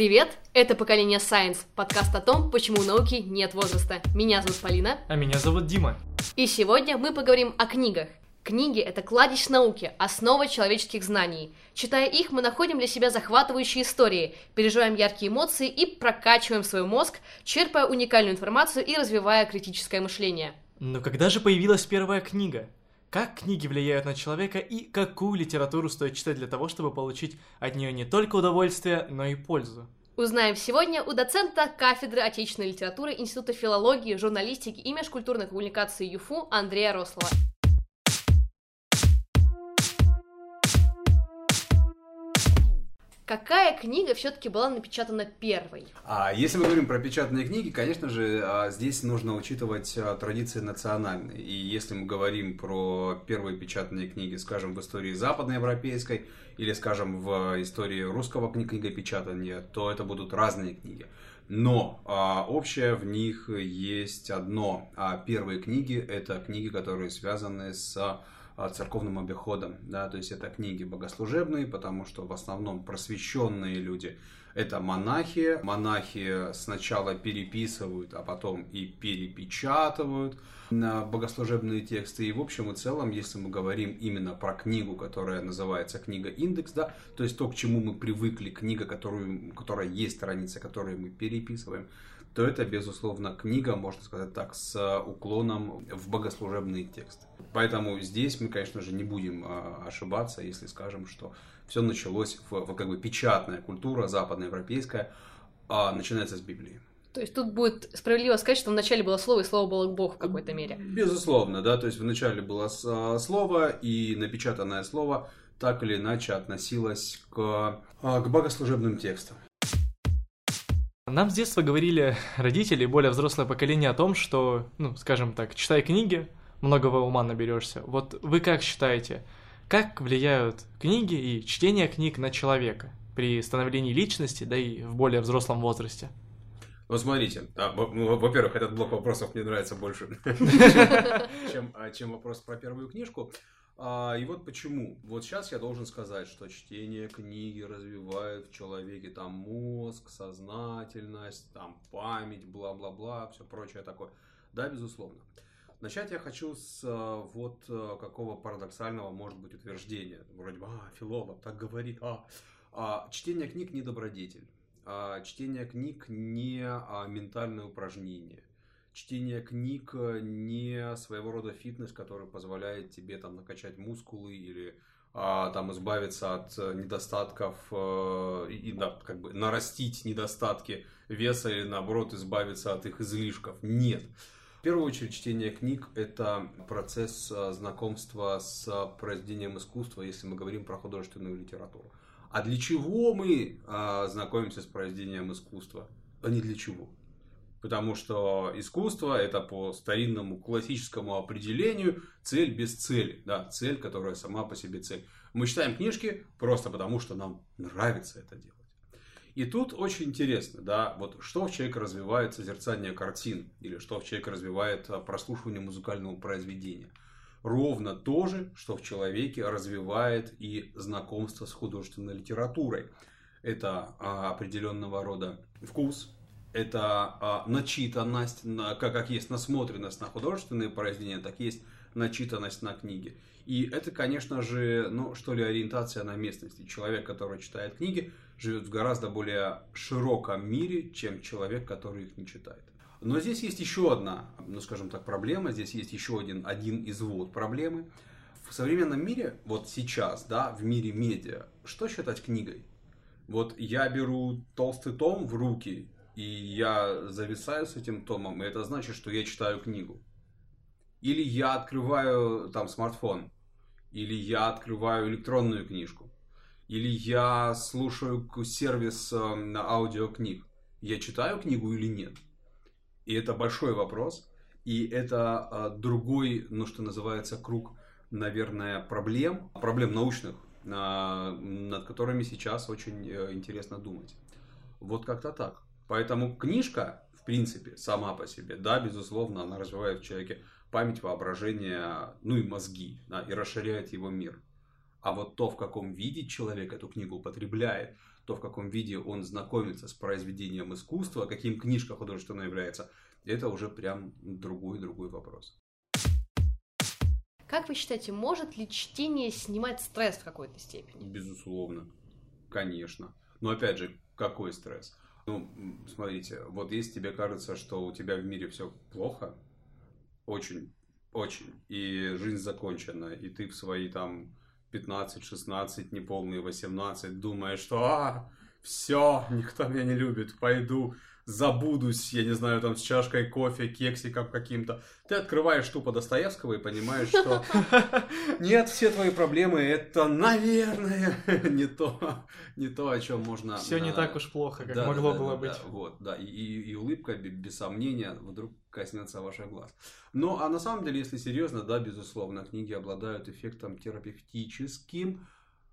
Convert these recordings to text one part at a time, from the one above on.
Привет! Это «Поколение Science», подкаст о том, почему у науки нет возраста. Меня зовут Полина. А меня зовут Дима. И сегодня мы поговорим о книгах. Книги — это кладезь науки, основа человеческих знаний. Читая их, мы находим для себя захватывающие истории, переживаем яркие эмоции и прокачиваем свой мозг, черпая уникальную информацию и развивая критическое мышление. Но когда же появилась первая книга? Как книги влияют на человека и какую литературу стоит читать для того, чтобы получить от нее не только удовольствие, но и пользу? Узнаем сегодня у доцента кафедры отечественной литературы Института филологии, журналистики и межкультурной коммуникации ЮФУ Андрея Рослова. Какая книга все-таки была напечатана первой? А если мы говорим про печатные книги, конечно же, а, здесь нужно учитывать а, традиции национальные. И если мы говорим про первые печатные книги, скажем, в истории западноевропейской или, скажем, в истории русского книгопечатания, то это будут разные книги. Но а, общее в них есть одно. А первые книги это книги, которые связаны с церковным обиходом, да, то есть это книги богослужебные, потому что в основном просвещенные люди это монахи. Монахи сначала переписывают, а потом и перепечатывают на богослужебные тексты. И в общем и целом, если мы говорим именно про книгу, которая называется книга индекс, да, то есть то, к чему мы привыкли, книга, которую, которая есть страница, которую мы переписываем, то это, безусловно, книга, можно сказать так, с уклоном в богослужебный текст. Поэтому здесь мы, конечно же, не будем а, ошибаться, если скажем, что все началось в, в как бы печатная культура западноевропейская, а начинается с Библии. То есть тут будет справедливо сказать, что вначале было слово, и слово было Бог в какой-то мере. Безусловно, да, то есть вначале было а, слово, и напечатанное слово так или иначе относилось к, к богослужебным текстам. Нам с детства говорили родители, более взрослое поколение о том, что, ну, скажем так, читай книги, многого ума наберешься. Вот вы как считаете, как влияют книги и чтение книг на человека при становлении личности, да и в более взрослом возрасте? Вот смотрите, а, ну, во-первых, этот блок вопросов мне нравится больше, чем, а, чем вопрос про первую книжку. А, и вот почему. Вот сейчас я должен сказать, что чтение книги развивает в человеке там мозг, сознательность, там память, бла-бла-бла, все прочее такое. Да, безусловно. Начать я хочу с а, вот а, какого парадоксального может быть утверждения. Вроде бы, а, филолог так говорит, а. а чтение книг не добродетель. А, чтение книг не а, ментальное упражнение чтение книг э, не своего рода фитнес, который позволяет тебе там накачать мускулы или а, там избавиться от э, недостатков э, и да, как бы нарастить недостатки веса или наоборот избавиться от их излишков. Нет. В первую очередь чтение книг – это процесс э, знакомства с произведением искусства, если мы говорим про художественную литературу. А для чего мы э, знакомимся с произведением искусства? А не для чего. Потому что искусство это по старинному классическому определению цель без цели. Да, цель, которая сама по себе цель. Мы читаем книжки просто потому, что нам нравится это делать. И тут очень интересно, да, вот что в человеке развивает созерцание картин, или что в человеке развивает а, прослушивание музыкального произведения. Ровно то же, что в человеке развивает и знакомство с художественной литературой. Это а, определенного рода вкус, это а, начитанность, на, как, как есть насмотренность на художественные произведения, так есть начитанность на книги. И это, конечно же, ну, что ли, ориентация на местности. Человек, который читает книги, живет в гораздо более широком мире, чем человек, который их не читает. Но здесь есть еще одна, ну, скажем так, проблема, здесь есть еще один, один извод проблемы. В современном мире, вот сейчас, да, в мире медиа, что считать книгой? Вот я беру толстый том в руки, и я зависаю с этим томом, и это значит, что я читаю книгу. Или я открываю там смартфон, или я открываю электронную книжку, или я слушаю сервис э, аудиокниг. Я читаю книгу или нет? И это большой вопрос. И это э, другой, ну что называется, круг, наверное, проблем, проблем научных, э, над которыми сейчас очень э, интересно думать. Вот как-то так. Поэтому книжка, в принципе, сама по себе, да, безусловно, она развивает в человеке память, воображение, ну и мозги, да, и расширяет его мир. А вот то, в каком виде человек эту книгу употребляет, то, в каком виде он знакомится с произведением искусства, каким книжка художественная является, это уже прям другой-другой вопрос. Как вы считаете, может ли чтение снимать стресс в какой-то степени? Безусловно, конечно. Но опять же, какой стресс? Ну, смотрите, вот если тебе кажется, что у тебя в мире все плохо, очень, очень, и жизнь закончена, и ты в свои там 15, 16, неполные 18 думаешь, что а, все, никто меня не любит, пойду забудусь, я не знаю, там с чашкой кофе, кексиком каким-то. Ты открываешь тупо Достоевского и понимаешь, что нет, все твои проблемы это, наверное, не то, не то, о чем можно... Все не так уж плохо, как могло было быть. вот, да, и, улыбка, без сомнения, вдруг коснется ваших глаз. Но, а на самом деле, если серьезно, да, безусловно, книги обладают эффектом терапевтическим,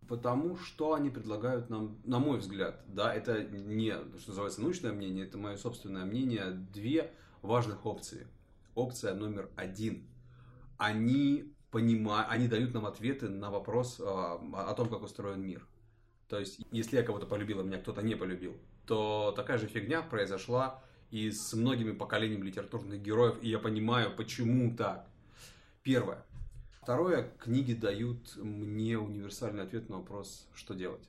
Потому что они предлагают нам, на мой взгляд, да, это не, что называется, научное мнение, это мое собственное мнение, две важных опции. Опция номер один. Они понимают, они дают нам ответы на вопрос а, о том, как устроен мир. То есть, если я кого-то полюбил, а меня кто-то не полюбил, то такая же фигня произошла и с многими поколениями литературных героев, и я понимаю, почему так. Первое. Второе, книги дают мне универсальный ответ на вопрос, что делать.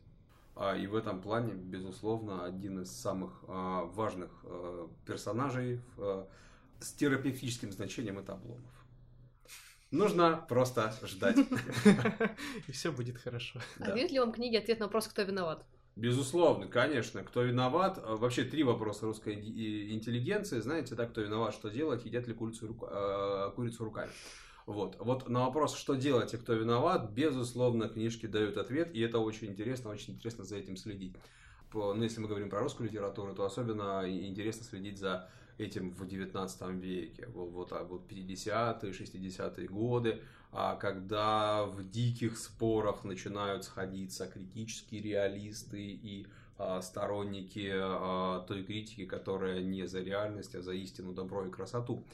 А, и в этом плане, безусловно, один из самых а, важных а, персонажей с терапевтическим значением это Обломов. Нужно просто ждать. И все будет хорошо. А дают ли вам книги ответ на вопрос, кто виноват? Безусловно, конечно. Кто виноват? Вообще три вопроса русской интеллигенции. Знаете, да, кто виноват, что делать, едят ли курицу, курицу руками. Вот. вот на вопрос, что делать и кто виноват, безусловно, книжки дают ответ, и это очень интересно, очень интересно за этим следить. Ну, если мы говорим про русскую литературу, то особенно интересно следить за этим в 19 веке, вот, вот, а вот 50-е, 60-е годы, а когда в диких спорах начинают сходиться критические реалисты и а, сторонники а, той критики, которая не за реальность, а за истину, добро и красоту.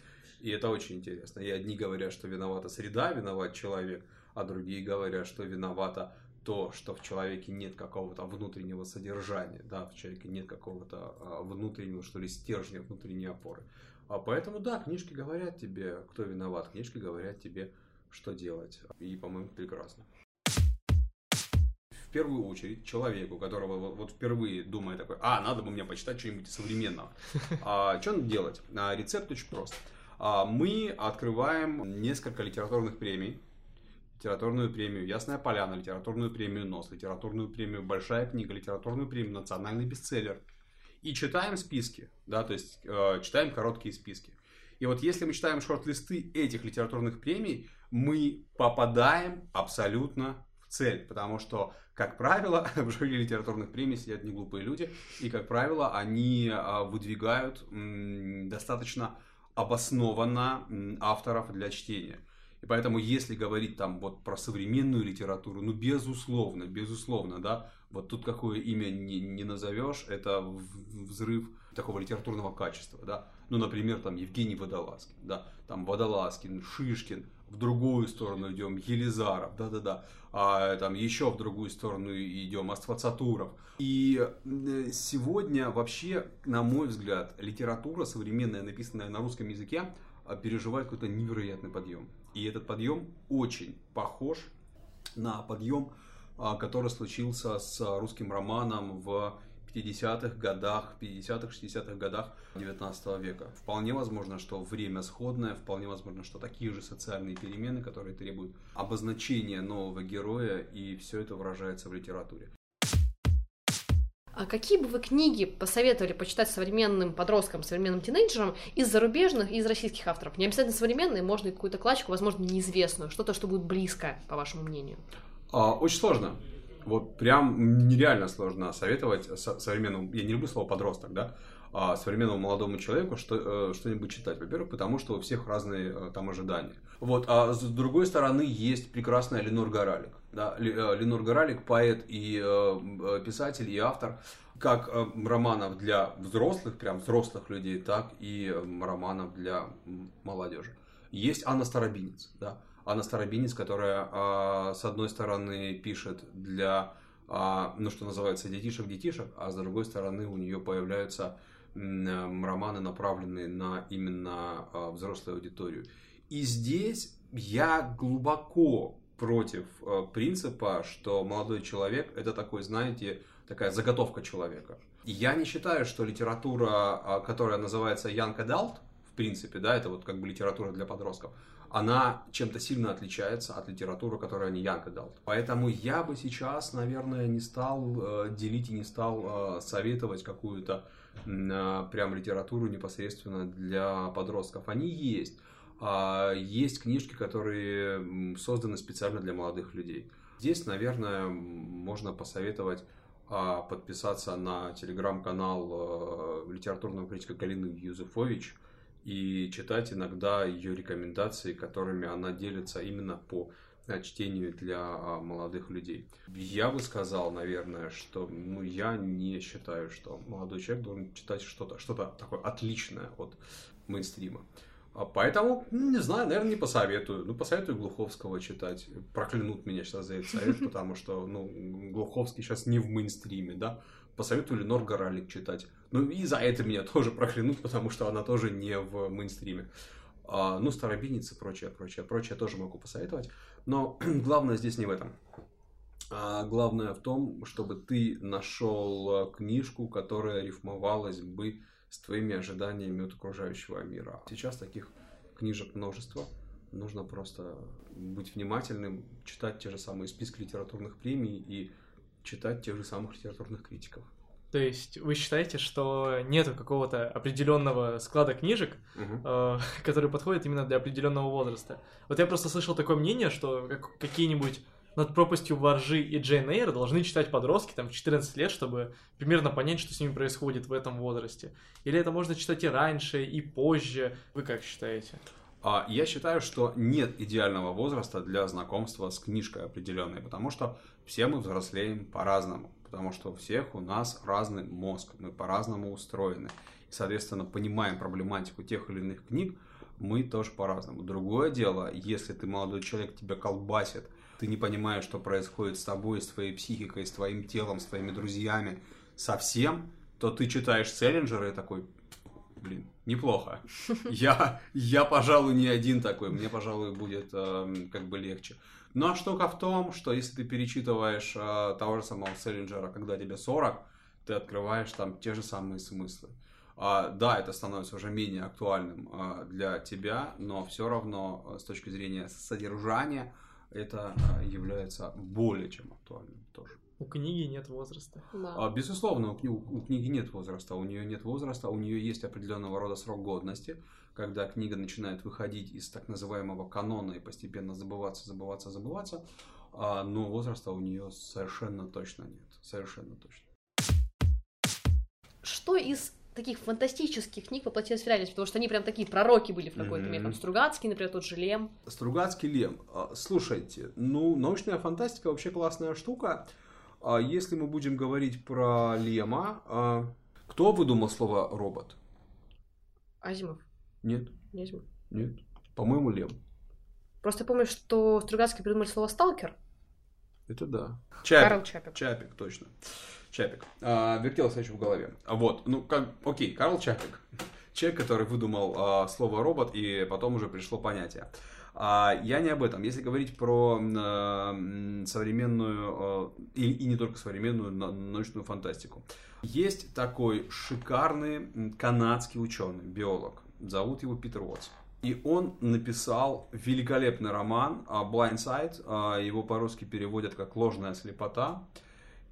И это очень интересно. И одни говорят, что виновата среда, виноват человек, а другие говорят, что виновата то, что в человеке нет какого-то внутреннего содержания, да, в человеке нет какого-то а, внутреннего, что ли, стержня, внутренней опоры. А поэтому, да, книжки говорят тебе, кто виноват, книжки говорят тебе, что делать. И, по-моему, прекрасно. В первую очередь человеку, которого вот, впервые думает такой, а, надо бы мне почитать что-нибудь современного. А, что надо делать? А, рецепт очень прост. А, мы открываем несколько литературных премий. Литературную премию «Ясная поляна», литературную премию «Нос», литературную премию «Большая книга», литературную премию «Национальный бестселлер». И читаем списки, да, то есть э, читаем короткие списки. И вот если мы читаем шорт-листы этих литературных премий, мы попадаем абсолютно в цель, потому что, как правило, в жюри литературных премий сидят не глупые люди, и, как правило, они э, выдвигают достаточно обоснованно авторов для чтения. И поэтому, если говорить там вот про современную литературу, ну, безусловно, безусловно, да, вот тут какое имя не, не назовешь, это взрыв такого литературного качества, да. Ну, например, там Евгений Водолазкин, да, там Водолазкин, Шишкин, в другую сторону идем, Елизаров, да-да-да, а там еще в другую сторону идем, Аствацатуров. И сегодня вообще, на мой взгляд, литература современная, написанная на русском языке, а, переживает какой-то невероятный подъем. И этот подъем очень похож на подъем, а, который случился с русским романом в 50-х годах, 50-х, 60-х годах 19 века. Вполне возможно, что время сходное, вполне возможно, что такие же социальные перемены, которые требуют обозначения нового героя, и все это выражается в литературе. А какие бы вы книги посоветовали почитать современным подросткам, современным тинейджерам из зарубежных и из российских авторов? Не обязательно современные, можно и какую-то клачку, возможно, неизвестную, что-то, что будет близко, по вашему мнению. А, очень сложно вот прям нереально сложно советовать современному, я не люблю слово подросток, да, а современному молодому человеку что, э, что-нибудь читать. Во-первых, потому что у всех разные э, там ожидания. Вот, а с другой стороны есть прекрасная Ленор Горалик. Да, э, Ленор Горалик поэт и писатель, и автор как романов для взрослых, прям взрослых людей, так и романов для молодежи. Есть Анна Старобинец, да, Анна Старобинец, которая, а, с одной стороны, пишет для, а, ну, что называется, детишек-детишек, а с другой стороны, у нее появляются романы, направленные на именно а, взрослую аудиторию. И здесь я глубоко против принципа, что молодой человек это такой, знаете, такая заготовка человека. Я не считаю, что литература, которая называется Young Adult, в принципе, да, это вот как бы литература для подростков, она чем-то сильно отличается от литературы, которую они Янка дал. Поэтому я бы сейчас, наверное, не стал э, делить и не стал э, советовать какую-то э, прям литературу непосредственно для подростков. Они есть. А есть книжки, которые созданы специально для молодых людей. Здесь, наверное, можно посоветовать а, подписаться на телеграм-канал литературного критика Галины Юзефович – и читать иногда ее рекомендации, которыми она делится именно по э, чтению для а, молодых людей. Я бы сказал, наверное, что ну, я не считаю, что молодой человек должен читать что-то что такое отличное от мейнстрима. А поэтому, ну, не знаю, наверное, не посоветую. Ну, посоветую Глуховского читать. Проклянут меня сейчас за этот совет, потому что, ну, Глуховский сейчас не в мейнстриме, да. Посоветую Ленор Горалик читать. Ну и за это меня тоже проклянут, потому что она тоже не в мейнстриме. А, ну, старобинец и прочее, прочее, прочее тоже могу посоветовать. Но главное здесь не в этом. А главное в том, чтобы ты нашел книжку, которая рифмовалась бы с твоими ожиданиями от окружающего мира. Сейчас таких книжек множество. Нужно просто быть внимательным, читать те же самые списки литературных премий и читать тех же самых литературных критиков. То есть вы считаете, что нету какого-то определенного склада книжек, uh-huh. э, который подходит именно для определенного возраста? Вот я просто слышал такое мнение, что как, какие-нибудь над пропастью воржи и Джейн Эйр должны читать подростки там в 14 лет, чтобы примерно понять, что с ними происходит в этом возрасте. Или это можно читать и раньше, и позже. Вы как считаете? А, я считаю, что нет идеального возраста для знакомства с книжкой определенной, потому что все мы взрослеем по-разному потому что у всех у нас разный мозг, мы по-разному устроены. И, соответственно, понимаем проблематику тех или иных книг, мы тоже по-разному. Другое дело, если ты молодой человек, тебя колбасит, ты не понимаешь, что происходит с тобой, с твоей психикой, с твоим телом, с твоими друзьями, совсем, то ты читаешь Селлинджера и такой, блин, неплохо. Я, я, пожалуй, не один такой, мне, пожалуй, будет э, как бы легче. Но ну, а штука в том, что если ты перечитываешь э, того же самого Селлинджера, когда тебе 40, ты открываешь там те же самые смыслы. А, да, это становится уже менее актуальным а, для тебя, но все равно а, с точки зрения содержания это а, является более чем актуальным тоже. У книги нет возраста. Да. А, безусловно, у, у, у книги нет возраста. У нее нет возраста, у нее есть определенного рода срок годности когда книга начинает выходить из так называемого канона и постепенно забываться, забываться, забываться, а, но возраста у нее совершенно точно нет. Совершенно точно. Что из таких фантастических книг воплотилось в реальность, потому что они прям такие пророки были в какой-то mm-hmm. мере. Там Стругацкий, например, тот же Лем. Стругацкий Лем. А, слушайте, ну, научная фантастика вообще классная штука. А если мы будем говорить про Лема, кто выдумал слово робот? Азимов. Нет. Нет. Нет. По-моему, Лем. Просто помню, что Стругацкий придумали слово «сталкер». Это да. Чапик. Карл Чапик. Чапик, точно. Чапик. А, вертелось еще в голове. Вот, ну, как, окей, Карл Чапик. Человек, который выдумал а, слово робот, и потом уже пришло понятие. А, я не об этом. Если говорить про а, современную, а, и, и не только современную, но, научную фантастику. Есть такой шикарный канадский ученый, биолог, Зовут его Питер Уотс. И он написал великолепный роман Blind Side. Его по-русски переводят как «Ложная слепота».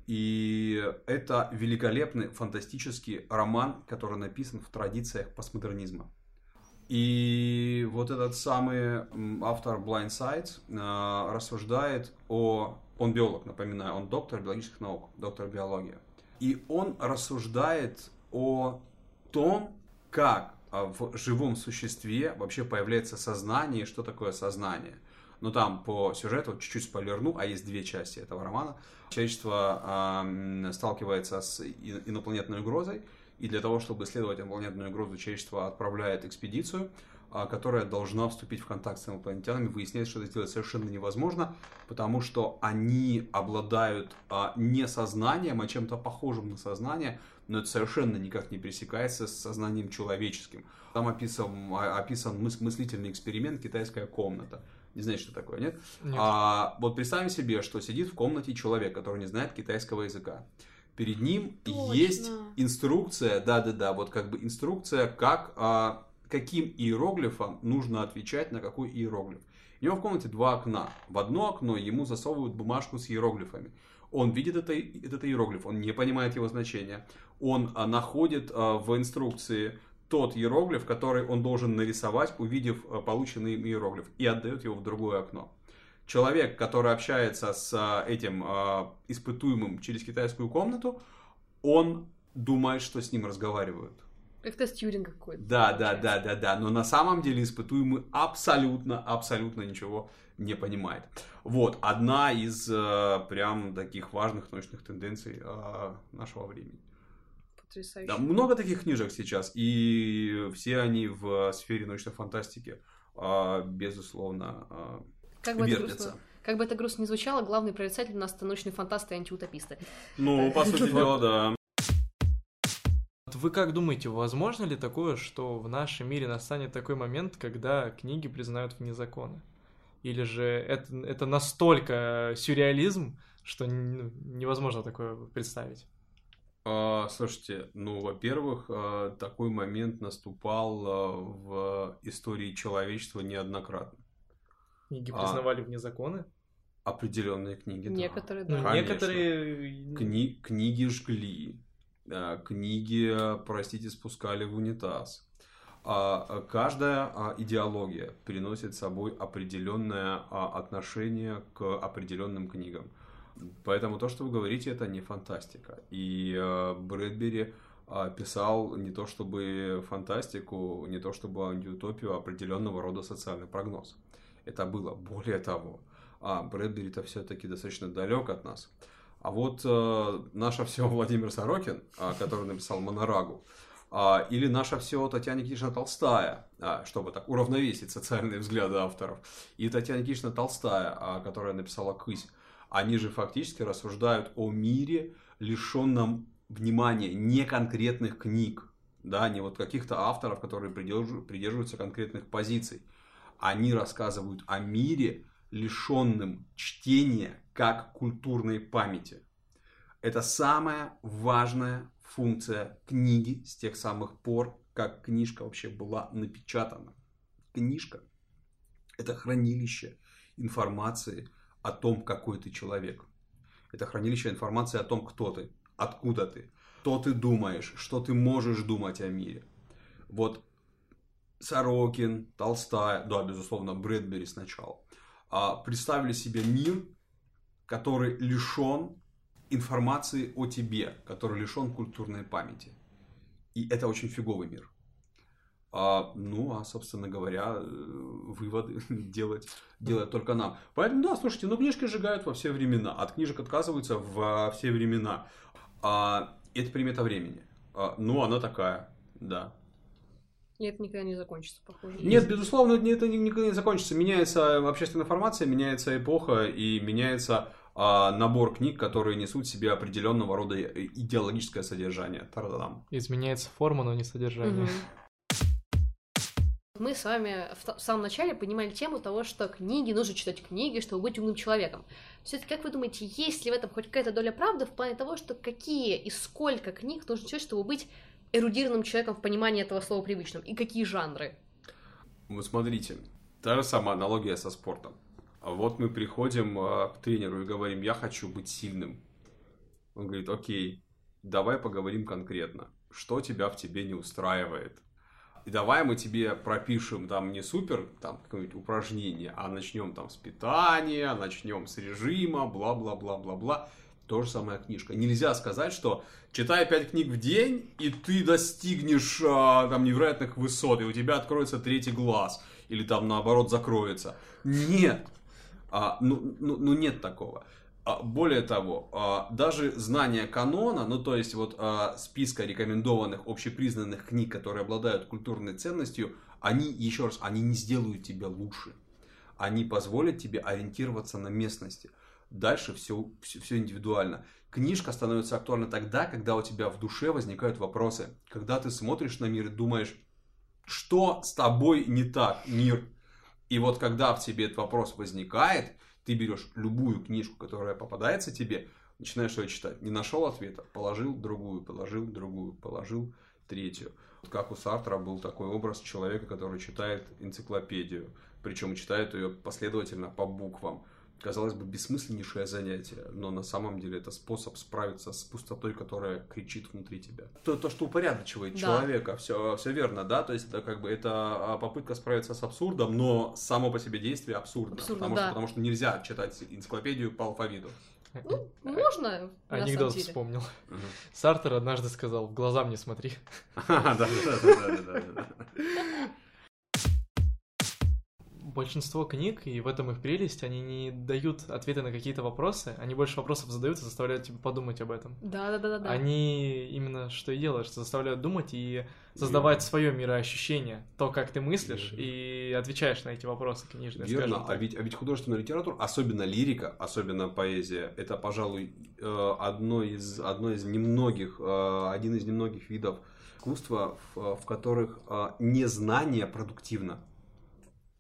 И это великолепный, фантастический роман, который написан в традициях постмодернизма. И вот этот самый автор Blind Side рассуждает о... Он биолог, напоминаю, он доктор биологических наук, доктор биологии. И он рассуждает о том, как а в живом существе вообще появляется сознание, что такое сознание. Но там по сюжету, чуть-чуть спойлерну, а есть две части этого романа, человечество э, сталкивается с инопланетной угрозой, и для того, чтобы исследовать инопланетную угрозу, человечество отправляет экспедицию а, которая должна вступить в контакт с инопланетянами, выясняется, что это сделать совершенно невозможно, потому что они обладают а, не сознанием, а чем-то похожим на сознание, но это совершенно никак не пересекается с сознанием человеческим. Там описан, а, описан мыс- мыслительный эксперимент «Китайская комната». Не знаете, что такое, нет? Нет. А, вот представим себе, что сидит в комнате человек, который не знает китайского языка. Перед ним Точно. есть инструкция, да-да-да, вот как бы инструкция, как, а, каким иероглифом нужно отвечать на какой иероглиф. У него в комнате два окна. В одно окно ему засовывают бумажку с иероглифами. Он видит это, этот иероглиф, он не понимает его значения. Он а, находит а, в инструкции тот иероглиф, который он должен нарисовать, увидев а, полученный им иероглиф, и отдает его в другое окно. Человек, который общается с а, этим а, испытуемым через китайскую комнату, он думает, что с ним разговаривают. Как тест Тьюринга какой-то. Да, да, да, да, да. Но на самом деле испытуемый абсолютно, абсолютно ничего не понимает. Вот одна из э, прям таких важных научных тенденций э, нашего времени. Потрясающе. Да, много таких книжек сейчас, и все они в сфере научной фантастики, э, безусловно, э, Как бы, вертятся. как бы это грустно не звучало, главный прорицатель у нас это научные фантасты и антиутописты. Ну, по сути дела, да. Вы как думаете, возможно ли такое, что в нашем мире настанет такой момент, когда книги признают вне закона? Или же это, это настолько сюрреализм, что ну, невозможно такое представить? А, слушайте, ну, во-первых, а, такой момент наступал а, в истории человечества неоднократно. Книги А. признавали вне закона? Определенные книги, да. Некоторые, Ну, да. Конечно. некоторые... Кни- книги жгли, а, книги, простите, спускали в унитаз. А, а, Каждая а, идеология приносит с собой определенное а, отношение к определенным книгам. Поэтому то, что вы говорите, это не фантастика. И Брэдбери писал не то чтобы фантастику, не то чтобы антиутопию, а определенного рода социальный прогноз. Это было. Более того, а Брэдбери-то все-таки достаточно далек от нас. А вот э, наше все Владимир Сорокин, а, который написал Монорагу, а, или наша все Татьяна Никитична Толстая, а, чтобы так уравновесить социальные взгляды авторов, и Татьяна Никитична Толстая, а, которая написала «Кысь», они же фактически рассуждают о мире, лишенном внимания не конкретных книг, да, не вот каких-то авторов, которые придерживаются конкретных позиций. Они рассказывают о мире, лишенным чтения как культурной памяти. Это самая важная функция книги с тех самых пор, как книжка вообще была напечатана. Книжка – это хранилище информации о том, какой ты человек. Это хранилище информации о том, кто ты, откуда ты, что ты думаешь, что ты можешь думать о мире. Вот Сорокин, Толстая, да, безусловно, Брэдбери сначала, представили себе мир, который лишен информации о тебе, который лишен культурной памяти. И это очень фиговый мир. А, ну, а, собственно говоря, э, выводы делать, делать только нам. Поэтому, да, слушайте, ну, книжки сжигают во все времена. От книжек отказываются во все времена. А, это примета времени. А, ну, она такая, да. И это никогда не закончится, похоже. Нет, безусловно, это ни- никогда не закончится. Меняется общественная информация, меняется эпоха и меняется а, набор книг, которые несут в себе определенного рода идеологическое содержание. Тарадам. Изменяется форма, но не содержание. Мы с вами в, в самом начале поднимали тему того, что книги, нужно читать книги, чтобы быть умным человеком. Все-таки, как вы думаете, есть ли в этом хоть какая-то доля правды в плане того, что какие и сколько книг нужно читать, чтобы быть эрудированным человеком в понимании этого слова привычным, и какие жанры? Вот смотрите, та же самая аналогия со спортом. Вот мы приходим а, к тренеру и говорим, я хочу быть сильным. Он говорит, окей, давай поговорим конкретно. Что тебя в тебе не устраивает? И давай мы тебе пропишем там не супер там какое-нибудь упражнение, а начнем там с питания, начнем с режима, бла-бла-бла-бла-бла. То же самая книжка. Нельзя сказать, что читай 5 книг в день, и ты достигнешь а, там невероятных высот, и у тебя откроется третий глаз, или там наоборот закроется. Нет. А, ну, ну, ну нет такого. А, более того, а, даже знание канона, ну то есть вот а, списка рекомендованных общепризнанных книг, которые обладают культурной ценностью, Они, еще раз, они не сделают тебя лучше. Они позволят тебе ориентироваться на местности. Дальше все, все, все индивидуально. Книжка становится актуальна тогда, когда у тебя в душе возникают вопросы. Когда ты смотришь на мир и думаешь, что с тобой не так, мир? И вот когда в тебе этот вопрос возникает, ты берешь любую книжку, которая попадается тебе, начинаешь ее читать. Не нашел ответа, положил другую, положил другую, положил третью. Как у Сартра был такой образ человека, который читает энциклопедию, причем читает ее последовательно по буквам казалось бы, бессмысленнейшее занятие, но на самом деле это способ справиться с пустотой, которая кричит внутри тебя. То, то что упорядочивает да. человека, все, все верно, да, то есть это как бы это а, попытка справиться с абсурдом, но само по себе действие абсурдно, абсурдно потому, да. что, потому что нельзя читать энциклопедию по алфавиту. Ну, можно. Анекдот вспомнил. Угу. Сартер однажды сказал: в глаза мне смотри. Да, да, да, да. Большинство книг, и в этом их прелесть, они не дают ответы на какие-то вопросы, они больше вопросов задают и заставляют тебя подумать об этом. Да, да, да, да. Они именно что и делают, что заставляют думать и создавать Верно. свое мироощущение, то, как ты мыслишь, Верно. и отвечаешь на эти вопросы книжные. Верно, а ведь, а ведь художественная литература, особенно лирика, особенно поэзия, это, пожалуй, э, одно из, одно из немногих, э, один из немногих видов искусства, в, в которых э, незнание продуктивно.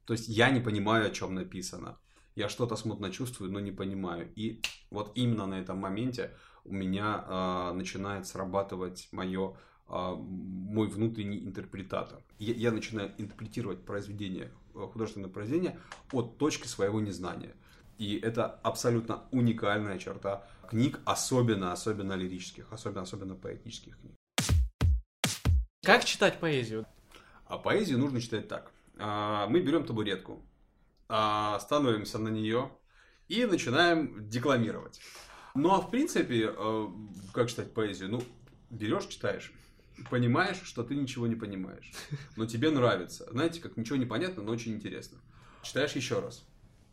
То есть я не понимаю, о чем написано. Я что-то смутно чувствую, но не понимаю. И вот именно на этом моменте у меня э, начинает срабатывать мое, э, мой внутренний интерпретатор. Я, я начинаю интерпретировать произведение, э, художественное произведение от точки своего незнания. И это абсолютно уникальная черта книг, особенно, особенно лирических, особенно, особенно поэтических книг. Как читать поэзию? А поэзию нужно читать так. А, мы берем табуретку, а, становимся на нее и начинаем декламировать. Ну а в принципе, э, как читать поэзию? Ну, берешь, читаешь. Понимаешь, что ты ничего не понимаешь. Но тебе нравится. Знаете, как ничего не понятно, но очень интересно. Читаешь еще раз.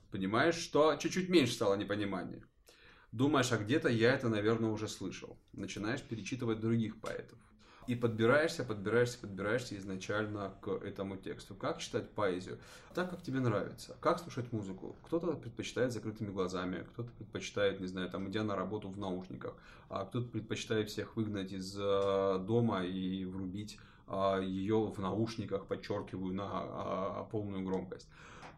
Понимаешь, что чуть-чуть меньше стало непонимания. Думаешь, а где-то я это, наверное, уже слышал. Начинаешь перечитывать других поэтов и подбираешься, подбираешься, подбираешься изначально к этому тексту. Как читать поэзию? Так, как тебе нравится. Как слушать музыку? Кто-то предпочитает закрытыми глазами, кто-то предпочитает, не знаю, там, идя на работу в наушниках, а кто-то предпочитает всех выгнать из э, дома и врубить э, ее в наушниках, подчеркиваю, на э, полную громкость.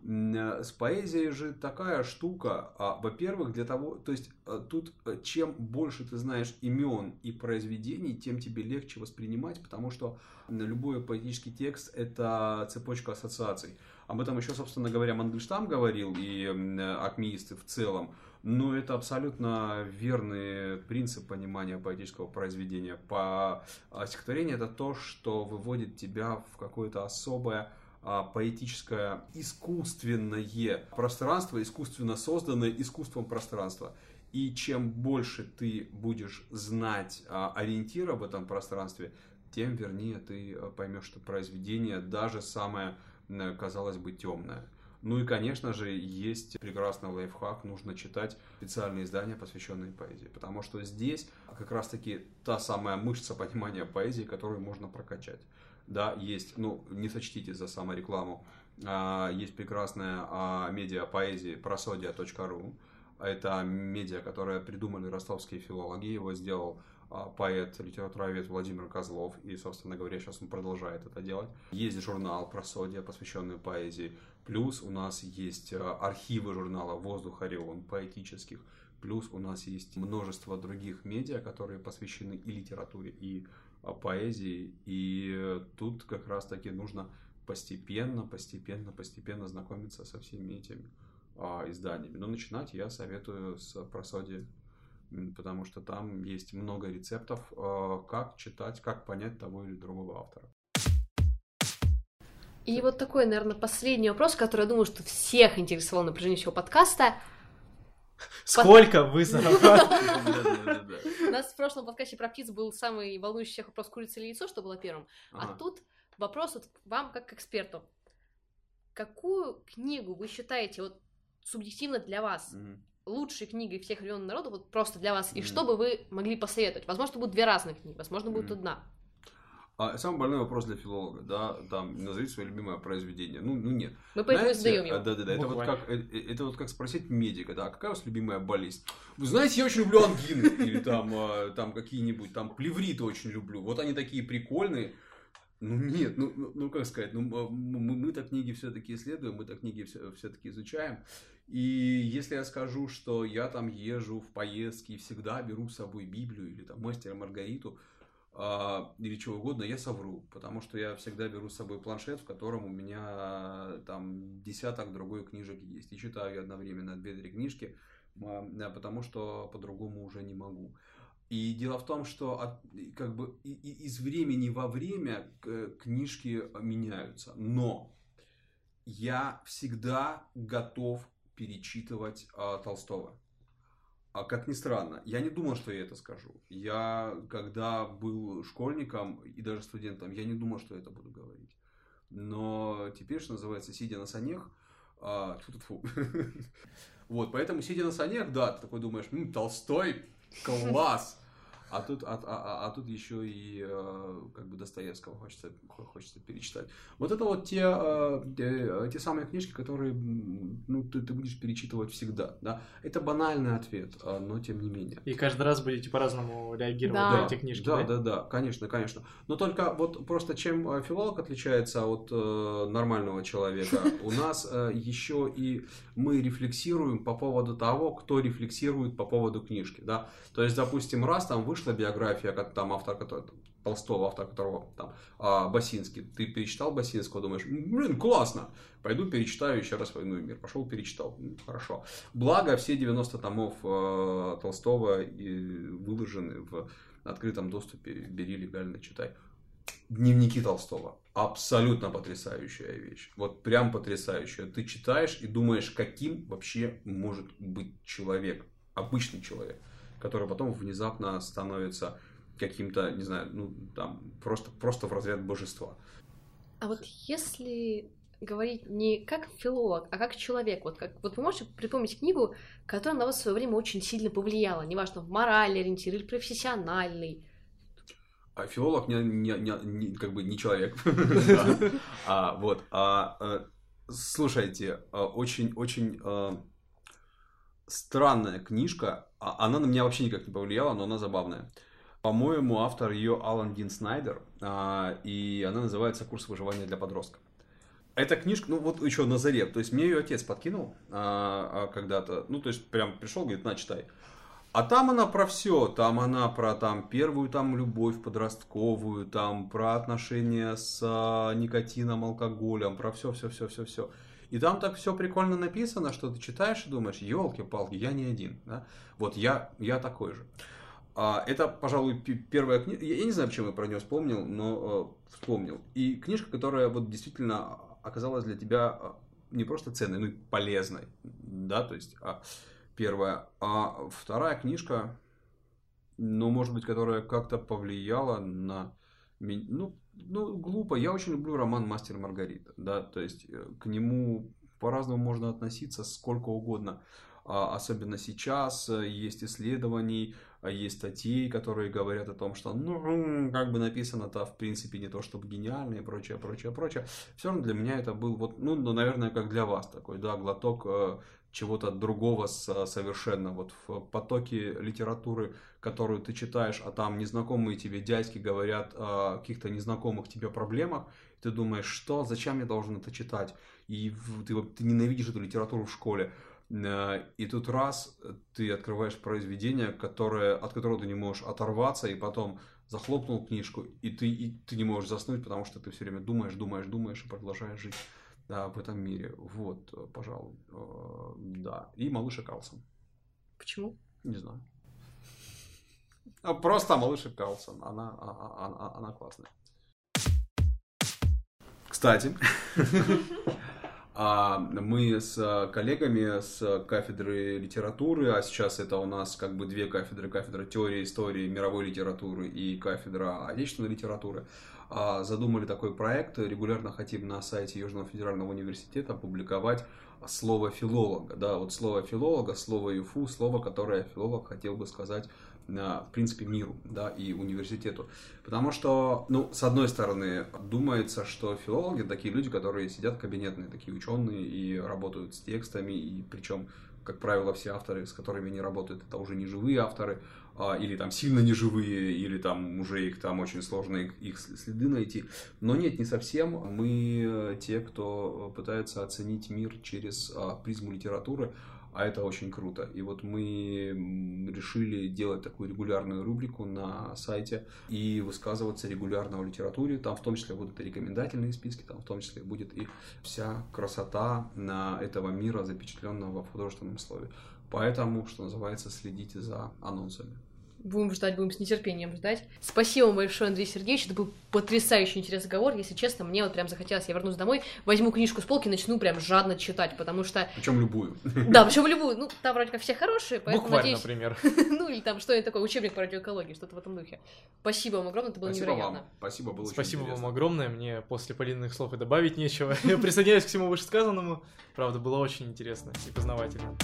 Э, с поэзией же такая штука, а, во-первых, для того, то есть э, тут э, чем больше ты знаешь имен и произведений, тем тебе легче воспринимать, потому что любой поэтический текст это цепочка ассоциаций. Об этом еще, собственно говоря, Мандельштам говорил и акмеисты в целом. Но это абсолютно верный принцип понимания поэтического произведения. По стихотворение это то, что выводит тебя в какое-то особое поэтическое искусственное пространство, искусственно созданное искусством пространства. И чем больше ты будешь знать а, ориентира в этом пространстве, тем вернее ты а, поймешь, что произведение даже самое, казалось бы, темное. Ну и, конечно же, есть прекрасный лайфхак, нужно читать специальные издания, посвященные поэзии, потому что здесь как раз-таки та самая мышца понимания поэзии, которую можно прокачать да, есть, ну, не сочтите за саморекламу, а, есть прекрасная а, медиа поэзии просодия.ру. Это медиа, которое придумали ростовские филологи, его сделал а, поэт, литературовед Владимир Козлов, и, собственно говоря, сейчас он продолжает это делать. Есть журнал «Просодия», посвященный поэзии. Плюс у нас есть архивы журнала «Воздух Орион» поэтических. Плюс у нас есть множество других медиа, которые посвящены и литературе, и поэзии. И тут как раз-таки нужно постепенно, постепенно, постепенно знакомиться со всеми этими а, изданиями. Но начинать я советую с просоди, потому что там есть много рецептов, а, как читать, как понять того или другого автора. И вот такой, наверное, последний вопрос, который я думаю, что всех интересовал на протяжении всего подкаста. Сколько вы зарабатываете? У нас в прошлом подкасте про птиц был самый волнующий всех вопрос курица или яйцо, что было первым. А тут вопрос вот вам как к эксперту. Какую книгу вы считаете вот субъективно для вас лучшей книгой всех времен народа, вот просто для вас, и что бы вы могли посоветовать? Возможно, будут две разных книги, возможно, будет одна. А самый больной вопрос для филолога, да, там, назовите свое любимое произведение. Ну, ну нет. Мы поэтому задаем его. Да, да, да. Это вот, как, это, это вот как спросить медика, да, какая у вас любимая болезнь? Вы знаете, я очень люблю ангины. Или там, там какие-нибудь, там, плевриты очень люблю. Вот они такие прикольные. Ну нет, ну, ну, ну как сказать, ну мы, мы-то книги все-таки исследуем, мы-то книги все, все-таки изучаем. И если я скажу, что я там езжу в поездки и всегда беру с собой Библию или там Мастера Маргариту, или чего угодно, я совру, потому что я всегда беру с собой планшет, в котором у меня там десяток другой книжек есть. И читаю одновременно две-три книжки, а, потому что по-другому уже не могу. И дело в том, что от, как бы из времени во время книжки меняются, но я всегда готов перечитывать а, Толстого. А как ни странно, я не думал, что я это скажу. Я, когда был школьником и даже студентом, я не думал, что я это буду говорить. Но теперь, что называется, сидя на санях, а, вот, поэтому, сидя на санях, да, ты такой думаешь, Толстой, класс! А тут, а, а, а тут еще и э, как бы Достоевского хочется, хочется перечитать. Вот это вот те, э, те самые книжки, которые ну, ты, ты будешь перечитывать всегда. Да? Это банальный ответ, э, но тем не менее. И каждый раз будете по-разному реагировать да. на эти книжки. Да, да, да, да, конечно, конечно. Но только вот просто чем филолог отличается от нормального человека, у нас еще и мы рефлексируем по поводу того, кто рефлексирует по поводу книжки. Да? То есть, допустим, раз там вышел вышла биография, как там автор, который, Толстого, автор которого там а, Басинский. Ты перечитал Басинского, думаешь, блин, классно, пойду перечитаю еще раз «Войну и мир». Пошел, перечитал, хорошо. Благо, все 90 томов э, Толстого и выложены в открытом доступе, бери легально, читай. Дневники Толстого. Абсолютно потрясающая вещь. Вот прям потрясающая. Ты читаешь и думаешь, каким вообще может быть человек, обычный человек который потом внезапно становится каким-то, не знаю, ну, там, просто, просто в разряд божества. А вот если говорить не как филолог, а как человек, вот, как, вот вы можете припомнить книгу, которая на вас в свое время очень сильно повлияла, неважно, моральный ориентир или профессиональный, а филолог не, не, не, не как бы не человек. а, вот. А, а, слушайте, а, очень очень а, странная книжка. А, она на меня вообще никак не повлияла, но она забавная. По-моему, автор ее Алан Дин Снайдер, а, и она называется «Курс выживания для подростков». Эта книжка, ну вот еще на заре, то есть мне ее отец подкинул а, когда-то, ну то есть прям пришел, говорит, на, читай. А там она про все, там она про там первую там любовь подростковую, там про отношения с никотином, алкоголем, про все, все, все, все, все. И там так все прикольно написано, что ты читаешь и думаешь, елки-палки, я не один. Да? Вот я, я такой же. А, это, пожалуй, первая книга. Я не знаю, почему я про нее вспомнил, но э, вспомнил. И книжка, которая вот действительно оказалась для тебя э, не просто ценной, но и полезной. Да, то есть а, первая. А вторая книжка, ну, может быть, которая как-то повлияла на меня. Ну, ну, глупо. Я очень люблю роман «Мастер и Маргарита». Да? То есть, э, к нему по-разному можно относиться сколько угодно. А, особенно сейчас э, есть исследований, а, есть статьи, которые говорят о том, что, ну, как бы написано-то, в принципе, не то чтобы гениально и прочее, прочее, прочее. Все равно для меня это был, вот, ну, ну наверное, как для вас такой, да, глоток э, чего-то другого совершенно. Вот в потоке литературы, которую ты читаешь, а там незнакомые тебе дядьки говорят о каких-то незнакомых тебе проблемах, ты думаешь, что, зачем я должен это читать? И ты, ты ненавидишь эту литературу в школе. Э, и тут раз ты открываешь произведение, которое, от которого ты не можешь оторваться, и потом захлопнул книжку, и ты, и ты не можешь заснуть, потому что ты все время думаешь, думаешь, думаешь и продолжаешь жить да, в этом мире. Вот, э, пожалуй, э, да. И малыша Карлсон. Почему? Не знаю. А, просто малыша Карлсон. Она, а, а, она, она классная. Кстати, мы с коллегами с кафедры литературы, а сейчас это у нас как бы две кафедры, кафедра теории истории мировой литературы и кафедра отечественной литературы, задумали такой проект. Регулярно хотим на сайте Южного федерального университета опубликовать слово филолога, да, вот слово филолога, слово ЮФУ, слово, которое филолог хотел бы сказать в принципе, миру, да, и университету. Потому что, ну, с одной стороны, думается, что филологи такие люди, которые сидят кабинетные, такие ученые и работают с текстами, и причем, как правило, все авторы, с которыми они работают, это уже не живые авторы, а, или там сильно неживые, или там уже их там очень сложно их, их следы найти. Но нет, не совсем. Мы те, кто пытается оценить мир через а, призму литературы, а это очень круто. И вот мы решили делать такую регулярную рубрику на сайте и высказываться регулярно о литературе. Там в том числе будут и рекомендательные списки, там в том числе будет и вся красота на этого мира, запечатленного в художественном слове. Поэтому, что называется, следите за анонсами. Будем ждать, будем с нетерпением ждать. Спасибо вам большое, Андрей Сергеевич. Это был потрясающий интересный разговор. Если честно, мне вот прям захотелось, я вернусь домой, возьму книжку с полки, начну прям жадно читать, потому что... Причем любую. Да, причем любую. Ну, там вроде как все хорошие, поэтому Буквально, надеюсь... например. Ну, или там что-нибудь такое, учебник по радиоэкологии, что-то в этом духе. Спасибо вам огромное, это было Спасибо невероятно. вам. Спасибо, было очень Спасибо вам огромное. Мне после Полиных слов и добавить нечего. Я присоединяюсь к всему вышесказанному. Правда, было очень интересно и познавательно.